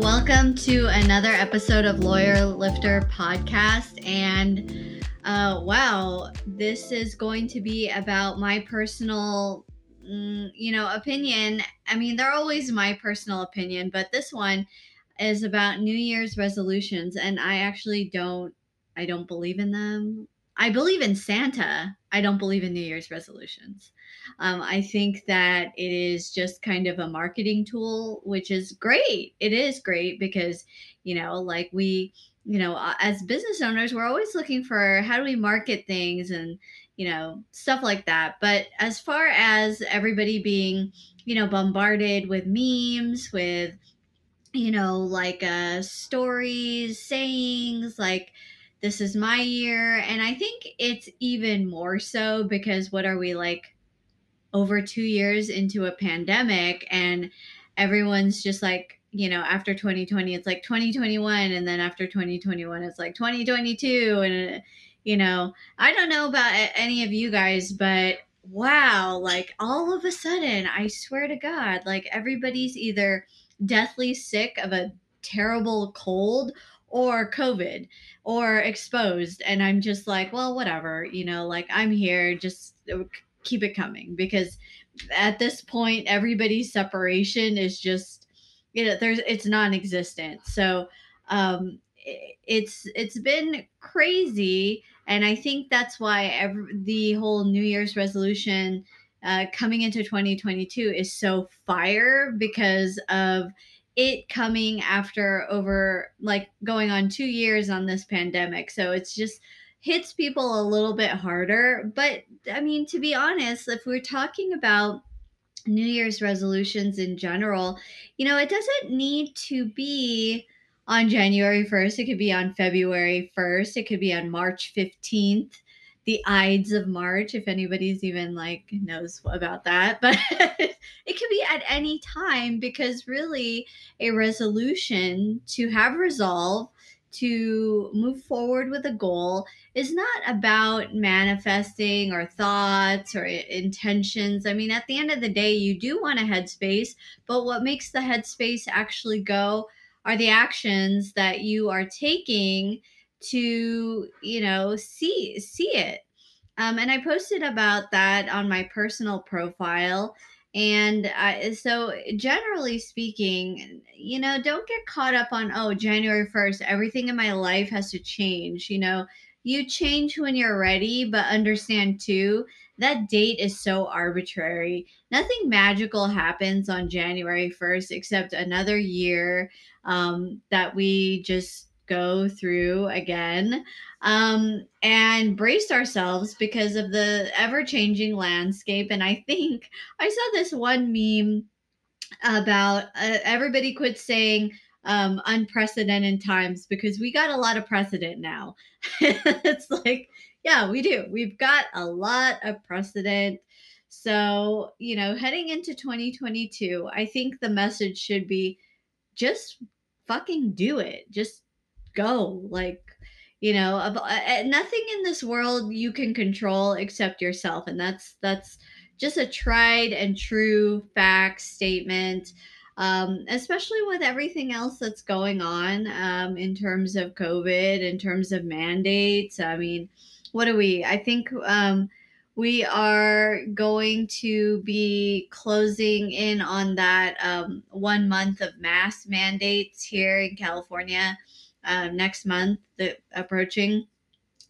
welcome to another episode of Lawyer Lifter podcast. And uh, wow, this is going to be about my personal, mm, you know, opinion. I mean, they're always my personal opinion, but this one is about New Year's resolutions, and I actually don't, I don't believe in them. I believe in Santa. I don't believe in New Year's resolutions. Um, I think that it is just kind of a marketing tool, which is great. It is great because, you know, like we, you know, as business owners, we're always looking for how do we market things and, you know, stuff like that. But as far as everybody being, you know, bombarded with memes, with, you know, like uh, stories, sayings, like, this is my year. And I think it's even more so because what are we like over two years into a pandemic and everyone's just like, you know, after 2020, it's like 2021. And then after 2021, it's like 2022. And, you know, I don't know about any of you guys, but wow, like all of a sudden, I swear to God, like everybody's either deathly sick of a terrible cold or COVID or exposed. And I'm just like, well, whatever, you know, like I'm here, just keep it coming because at this point, everybody's separation is just, you know, there's, it's non existent. So, um, it's it's been crazy and i think that's why every, the whole new year's resolution uh, coming into 2022 is so fire because of it coming after over like going on two years on this pandemic. So it's just hits people a little bit harder. But I mean, to be honest, if we're talking about New Year's resolutions in general, you know, it doesn't need to be on January 1st. It could be on February 1st. It could be on March 15th the Ides of March, if anybody's even like knows about that. But it could be at any time because really a resolution to have resolve to move forward with a goal is not about manifesting or thoughts or intentions. I mean, at the end of the day, you do want a headspace, but what makes the headspace actually go are the actions that you are taking to you know see see it um, and i posted about that on my personal profile and I, so generally speaking you know don't get caught up on oh january 1st everything in my life has to change you know? You change when you're ready but understand too that date is so arbitrary. Nothing magical happens on january 1st except another year um, that we just go through again um, and brace ourselves because of the ever changing landscape. And I think I saw this one meme about uh, everybody quit saying um, unprecedented times because we got a lot of precedent now. it's like, yeah, we do. We've got a lot of precedent. So, you know, heading into 2022, I think the message should be just fucking do it. Just go. Like, you know, of, uh, nothing in this world you can control except yourself, and that's that's just a tried and true fact statement. Um, especially with everything else that's going on um, in terms of COVID, in terms of mandates. I mean, what are we? I think um, we are going to be closing in on that um, one month of mask mandates here in California um, next month approaching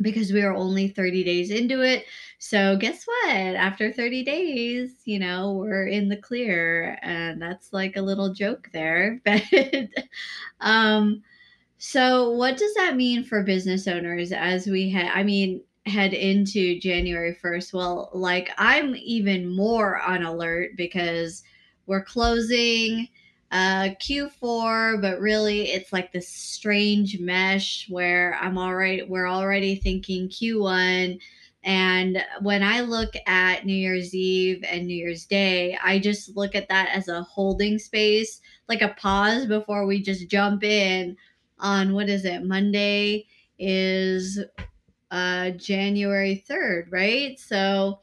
because we are only 30 days into it. So guess what? After 30 days, you know, we're in the clear and that's like a little joke there. But um so what does that mean for business owners as we head I mean head into January 1st? Well, like I'm even more on alert because we're closing uh, Q4, but really it's like this strange mesh where I'm already we're already thinking Q1. And when I look at New Year's Eve and New Year's Day, I just look at that as a holding space, like a pause before we just jump in on what is it? Monday is uh January 3rd, right? So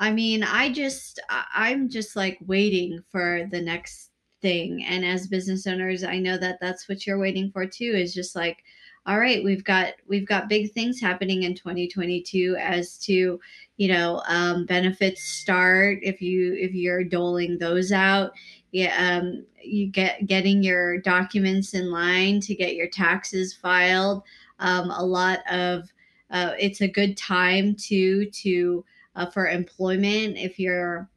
I mean, I just I'm just like waiting for the next thing. And as business owners, I know that that's what you're waiting for too is just like, all right, we've got we've got big things happening in 2022 as to you know um, benefits start if you if you're doling those out yeah um, you get getting your documents in line to get your taxes filed um, a lot of uh, it's a good time to to uh, for employment if you're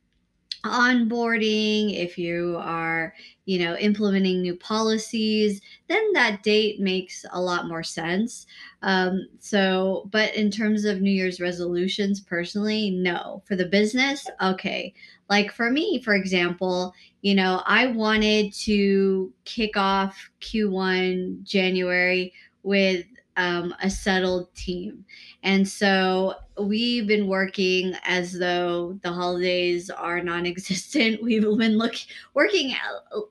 onboarding, if you are, you know, implementing new policies, then that date makes a lot more sense. Um, so, but in terms of New Year's resolutions, personally, no. For the business, okay. Like for me, for example, you know, I wanted to kick off Q1 January with um, a settled team. And so we've been working as though the holidays are non existent. We've been look, working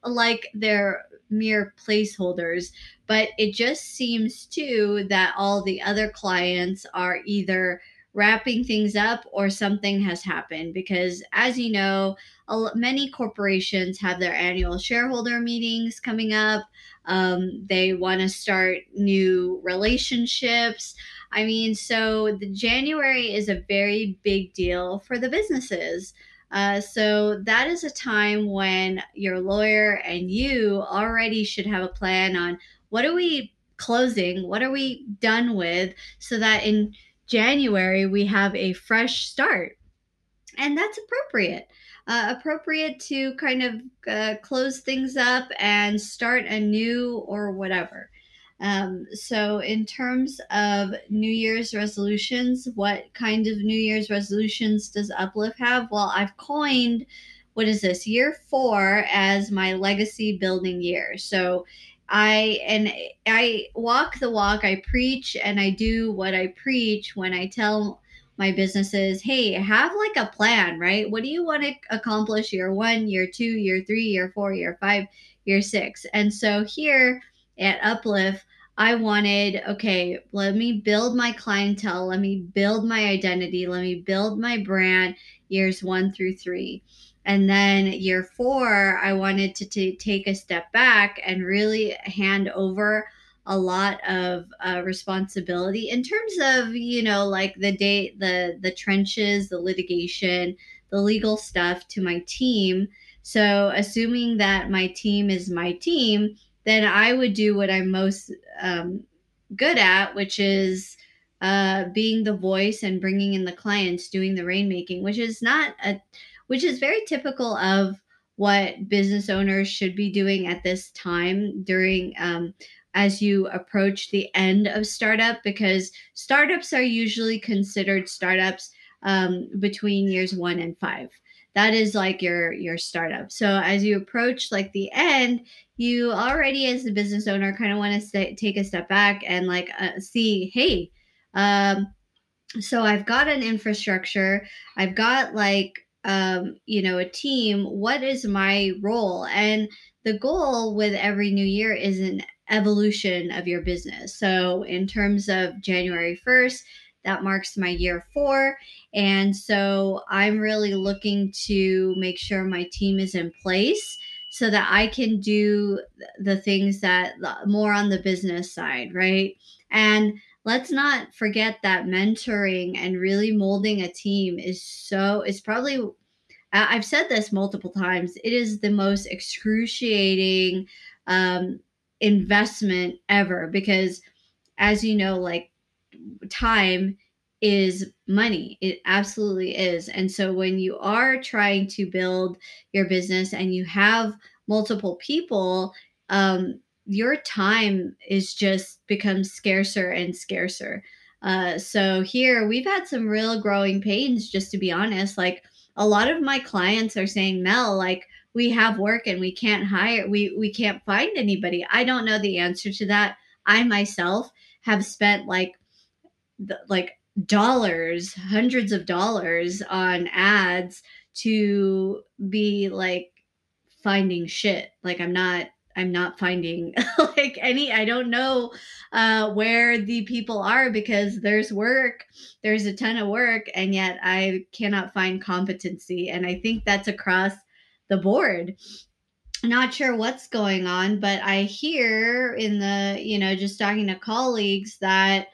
like they're mere placeholders. But it just seems too that all the other clients are either wrapping things up or something has happened because as you know many corporations have their annual shareholder meetings coming up um, they want to start new relationships. I mean, so the January is a very big deal for the businesses. Uh, so that is a time when your lawyer and you already should have a plan on what are we closing, what are we done with, so that in January we have a fresh start. And that's appropriate uh, appropriate to kind of uh, close things up and start anew or whatever. Um, so, in terms of New Year's resolutions, what kind of New Year's resolutions does Uplift have? Well, I've coined what is this year four as my legacy building year. So, I and I walk the walk, I preach and I do what I preach when I tell my businesses, hey, have like a plan, right? What do you want to accomplish year one, year two, year three, year four, year five, year six? And so here at Uplift, I wanted, okay, let me build my clientele, let me build my identity, let me build my brand years one through three. And then year four, I wanted to t- take a step back and really hand over a lot of uh, responsibility in terms of you know like the date the the trenches the litigation the legal stuff to my team. So assuming that my team is my team then i would do what i'm most um, good at which is uh, being the voice and bringing in the clients doing the rainmaking which is not a which is very typical of what business owners should be doing at this time during um, as you approach the end of startup because startups are usually considered startups um, between years one and five. That is like your your startup. So as you approach like the end you already as a business owner kind of want to take a step back and like uh, see hey um so i've got an infrastructure. I've got like um you know a team what is my role and the goal with every new year is an evolution of your business. So, in terms of January 1st, that marks my year four. And so, I'm really looking to make sure my team is in place so that I can do the things that more on the business side, right? And let's not forget that mentoring and really molding a team is so, it's probably I've said this multiple times. It is the most excruciating um, investment ever because as you know like time is money it absolutely is and so when you are trying to build your business and you have multiple people um, your time is just becomes scarcer and scarcer. Uh, so here we've had some real growing pains just to be honest. Like a lot of my clients are saying mel like we have work and we can't hire we we can't find anybody. I don't know the answer to that. I myself have spent like like dollars hundreds of dollars on ads to be like finding shit. Like i'm not i'm not finding like any i don't know uh where the people are because there's work there's a ton of work and yet i cannot find competency and i think that's across the board. not sure what's going on, but I hear in the, you know, just talking to colleagues that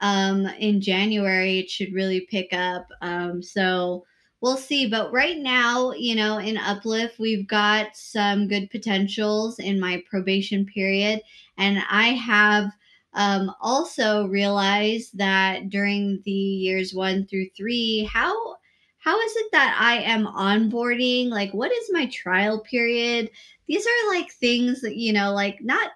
um, in January it should really pick up. Um, so we'll see. But right now, you know, in Uplift, we've got some good potentials in my probation period. And I have um, also realized that during the years one through three, how how is it that I am onboarding? Like, what is my trial period? These are like things that, you know, like not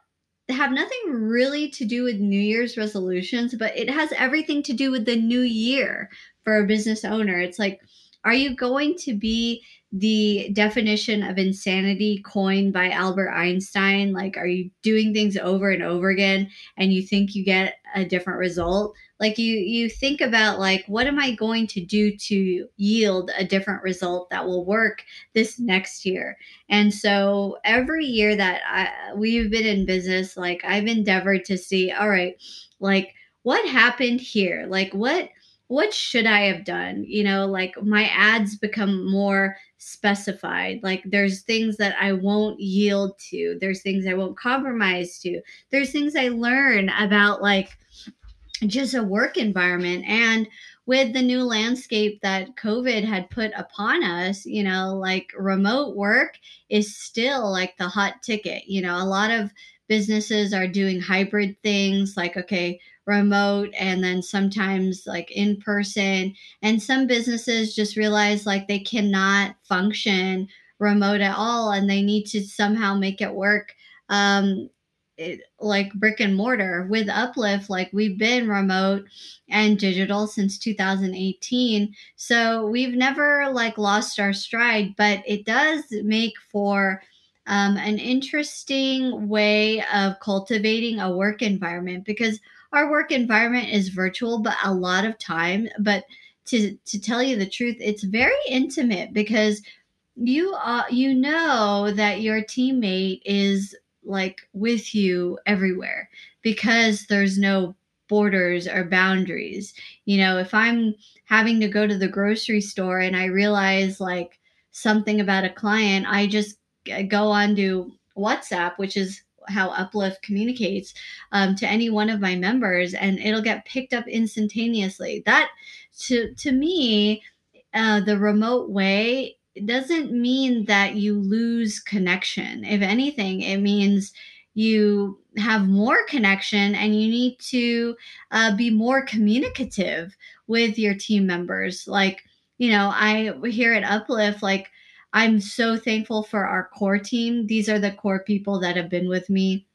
have nothing really to do with New Year's resolutions, but it has everything to do with the new year for a business owner. It's like, are you going to be the definition of insanity coined by Albert Einstein? Like, are you doing things over and over again and you think you get a different result? Like you you think about like what am I going to do to yield a different result that will work this next year? And so every year that I, we've been in business, like I've endeavored to see, all right, like what happened here? Like what what should I have done? You know, like my ads become more specified. Like there's things that I won't yield to, there's things I won't compromise to, there's things I learn about like just a work environment. And with the new landscape that COVID had put upon us, you know, like remote work is still like the hot ticket. You know, a lot of businesses are doing hybrid things like, okay, remote and then sometimes like in person. And some businesses just realize like they cannot function remote at all and they need to somehow make it work um, it, like brick and mortar with uplift like we've been remote and digital since 2018 so we've never like lost our stride but it does make for um, an interesting way of cultivating a work environment because our work environment is virtual, but a lot of time, but to to tell you the truth, it's very intimate because you you know that your teammate is like with you everywhere because there's no borders or boundaries. You know, if I'm having to go to the grocery store and I realize like something about a client, I just go on to WhatsApp, which is how Uplift communicates um, to any one of my members, and it'll get picked up instantaneously. That to to me, uh, the remote way doesn't mean that you lose connection. If anything, it means you have more connection and you need to uh, be more communicative with your team members. Like, you know, I here at Uplift, like I'm so thankful for our core team. These are the core people that have been with me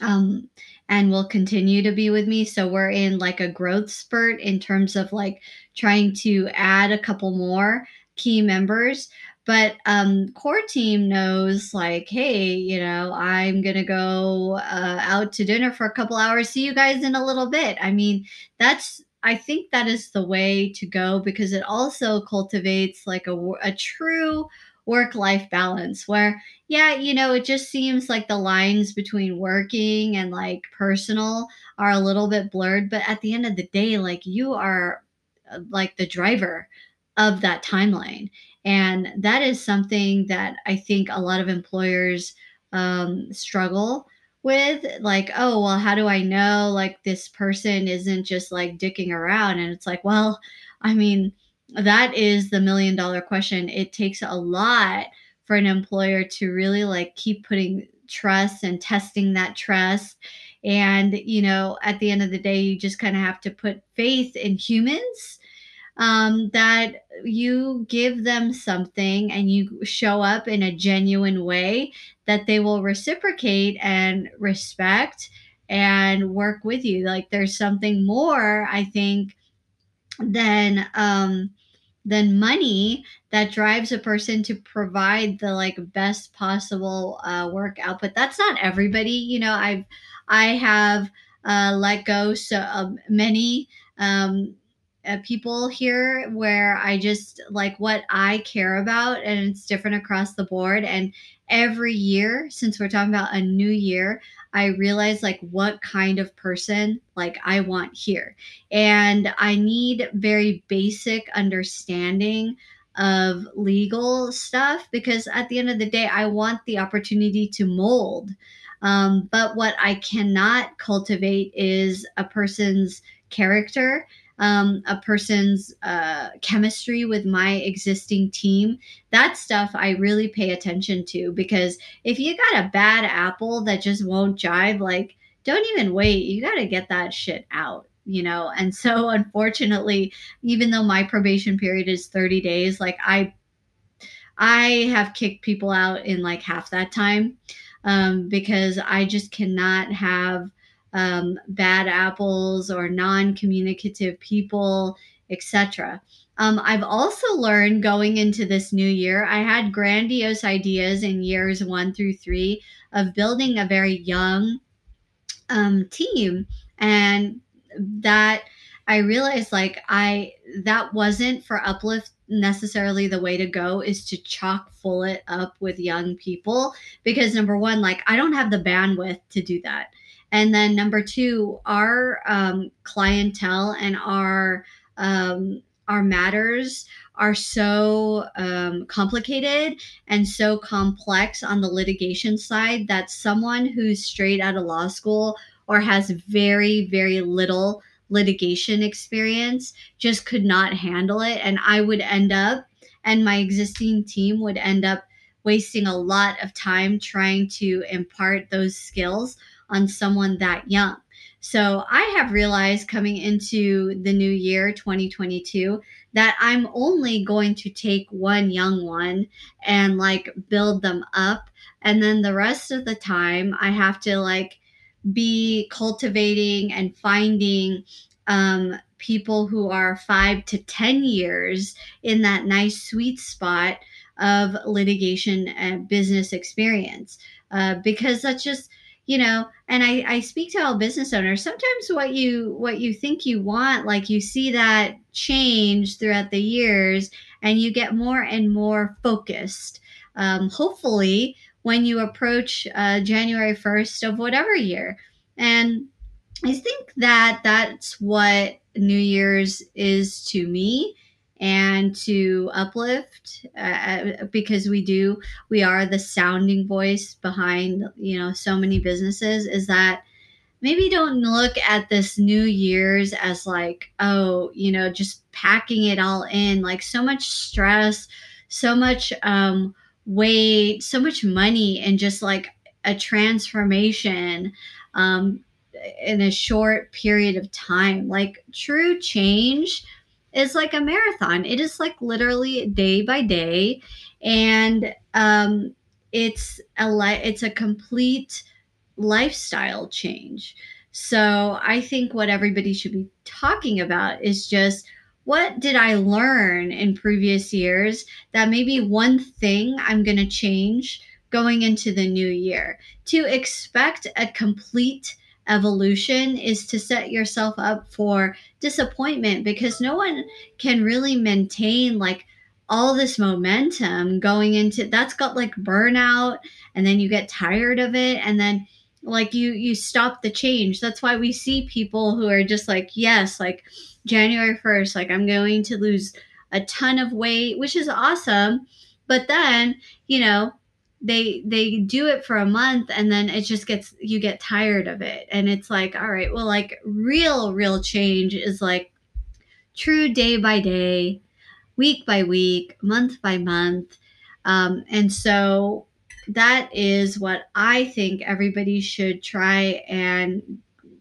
um, and will continue to be with me. So we're in like a growth spurt in terms of like trying to add a couple more key members. But um, core team knows like, hey, you know, I'm gonna go uh, out to dinner for a couple hours. See you guys in a little bit. I mean, that's I think that is the way to go because it also cultivates like a, a true work life balance where, yeah, you know, it just seems like the lines between working and like personal are a little bit blurred. But at the end of the day, like you are uh, like the driver of that timeline. And that is something that I think a lot of employers um, struggle with like oh well how do i know like this person isn't just like dicking around? And it's like well i mean that is the million dollar question. It takes a lot for an employer to really like keep putting trust and testing that trust. And you know at the end of the day you just kind of have to put faith in humans um, that you give them something and you show up in a genuine way that they will reciprocate and respect and work with you. Like there's something more, I think, than um, than money that drives a person to provide the like best possible uh, work output. That's not everybody. You know, I've I have uh, let go so uh, many um, uh, people here where I just like what I care about, and it's different across the board. And every year, since we're talking about a new year, I realize like what kind of person like I want here, and I need very basic understanding of legal stuff because at the end of the day, I want the opportunity to mold. Um, but what I cannot cultivate is a person's character, um, a person's uh, chemistry with my existing team. That stuff I really pay attention to because if you got a bad apple that just won't jive, like, don't even wait. You got to get that shit out you know and so unfortunately even though my probation period is 30 days like i i have kicked people out in like half that time um, because i just cannot have um, bad apples or non-communicative people etc um, i've also learned going into this new year i had grandiose ideas in years one through three of building a very young um, team. And that I realized like I that wasn't for uplift necessarily the way to go is to chock full it up with young people. Because number one like I don't have the bandwidth to do that. And then number two, our um, clientele and our um, our matters are so um, complicated and so complex on the litigation side that someone who's straight out of law school or has very, very little litigation experience just could not handle it. And I would end up, and my existing team would end up wasting a lot of time trying to impart those skills on someone that young. So I have realized coming into the new year 2022 that I'm only going to take one young one and like build them up. And then the rest of the time, I have to like be cultivating and finding um, people who are five to 10 years in that nice sweet spot of litigation and business experience. Uh, because that's just, you know, and I, I speak to all business owners. Sometimes what you what you think you want, like you see that change throughout the years, and you get more and more focused. Um, hopefully, when you approach uh, January 1st of whatever year. And I think that that's what New Year's is to me and to uplift uh, uh, because we do we are the sounding voice behind you know so many businesses is that maybe don't look at this new year's as like oh you know just packing it all in like so much stress so much um weight, so much money, and just like a transformation um, in a short period of time. Like true change is like a marathon. It is like literally day by day, and um, it's a li- it's a complete lifestyle change. So I think what everybody should be talking about is just what did I learn in previous years that maybe one thing I'm going to change going into the new year? To expect a complete evolution is to set yourself up for disappointment because no one can really maintain like all this momentum going into that's got like burnout and then you get tired of it and then like you you stop the change that's why we see people who are just like yes like January 1st, like I'm going to lose a ton of weight, which is awesome. But then, you know, they they do it for a month and then it just gets you get tired of it. And it's like, all right, well like real real change is like true day by day, week by week, month by month. Um, and so that is what I think everybody should try and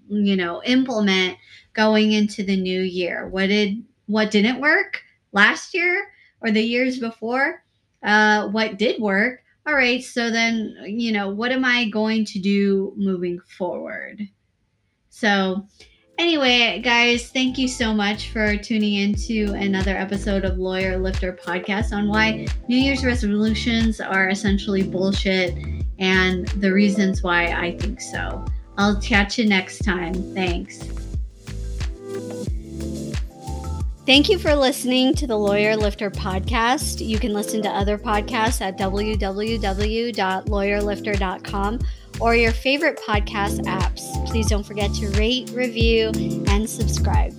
you know implement going into the new year? What did what didn't work last year or the years before? Uh, what did work? All right, so then you know what am I going to do moving forward? So anyway, guys, thank you so much for tuning into another episode of Lawyer Lifter podcast on why New Year's resolutions are essentially bullshit and the reasons why I think so. I'll catch you next time. Thanks. Thank you for listening to the Lawyer Lifter podcast. You can listen to other podcasts at www.lawyerlifter.com or your favorite podcast apps. Please don't forget to rate, review, and subscribe.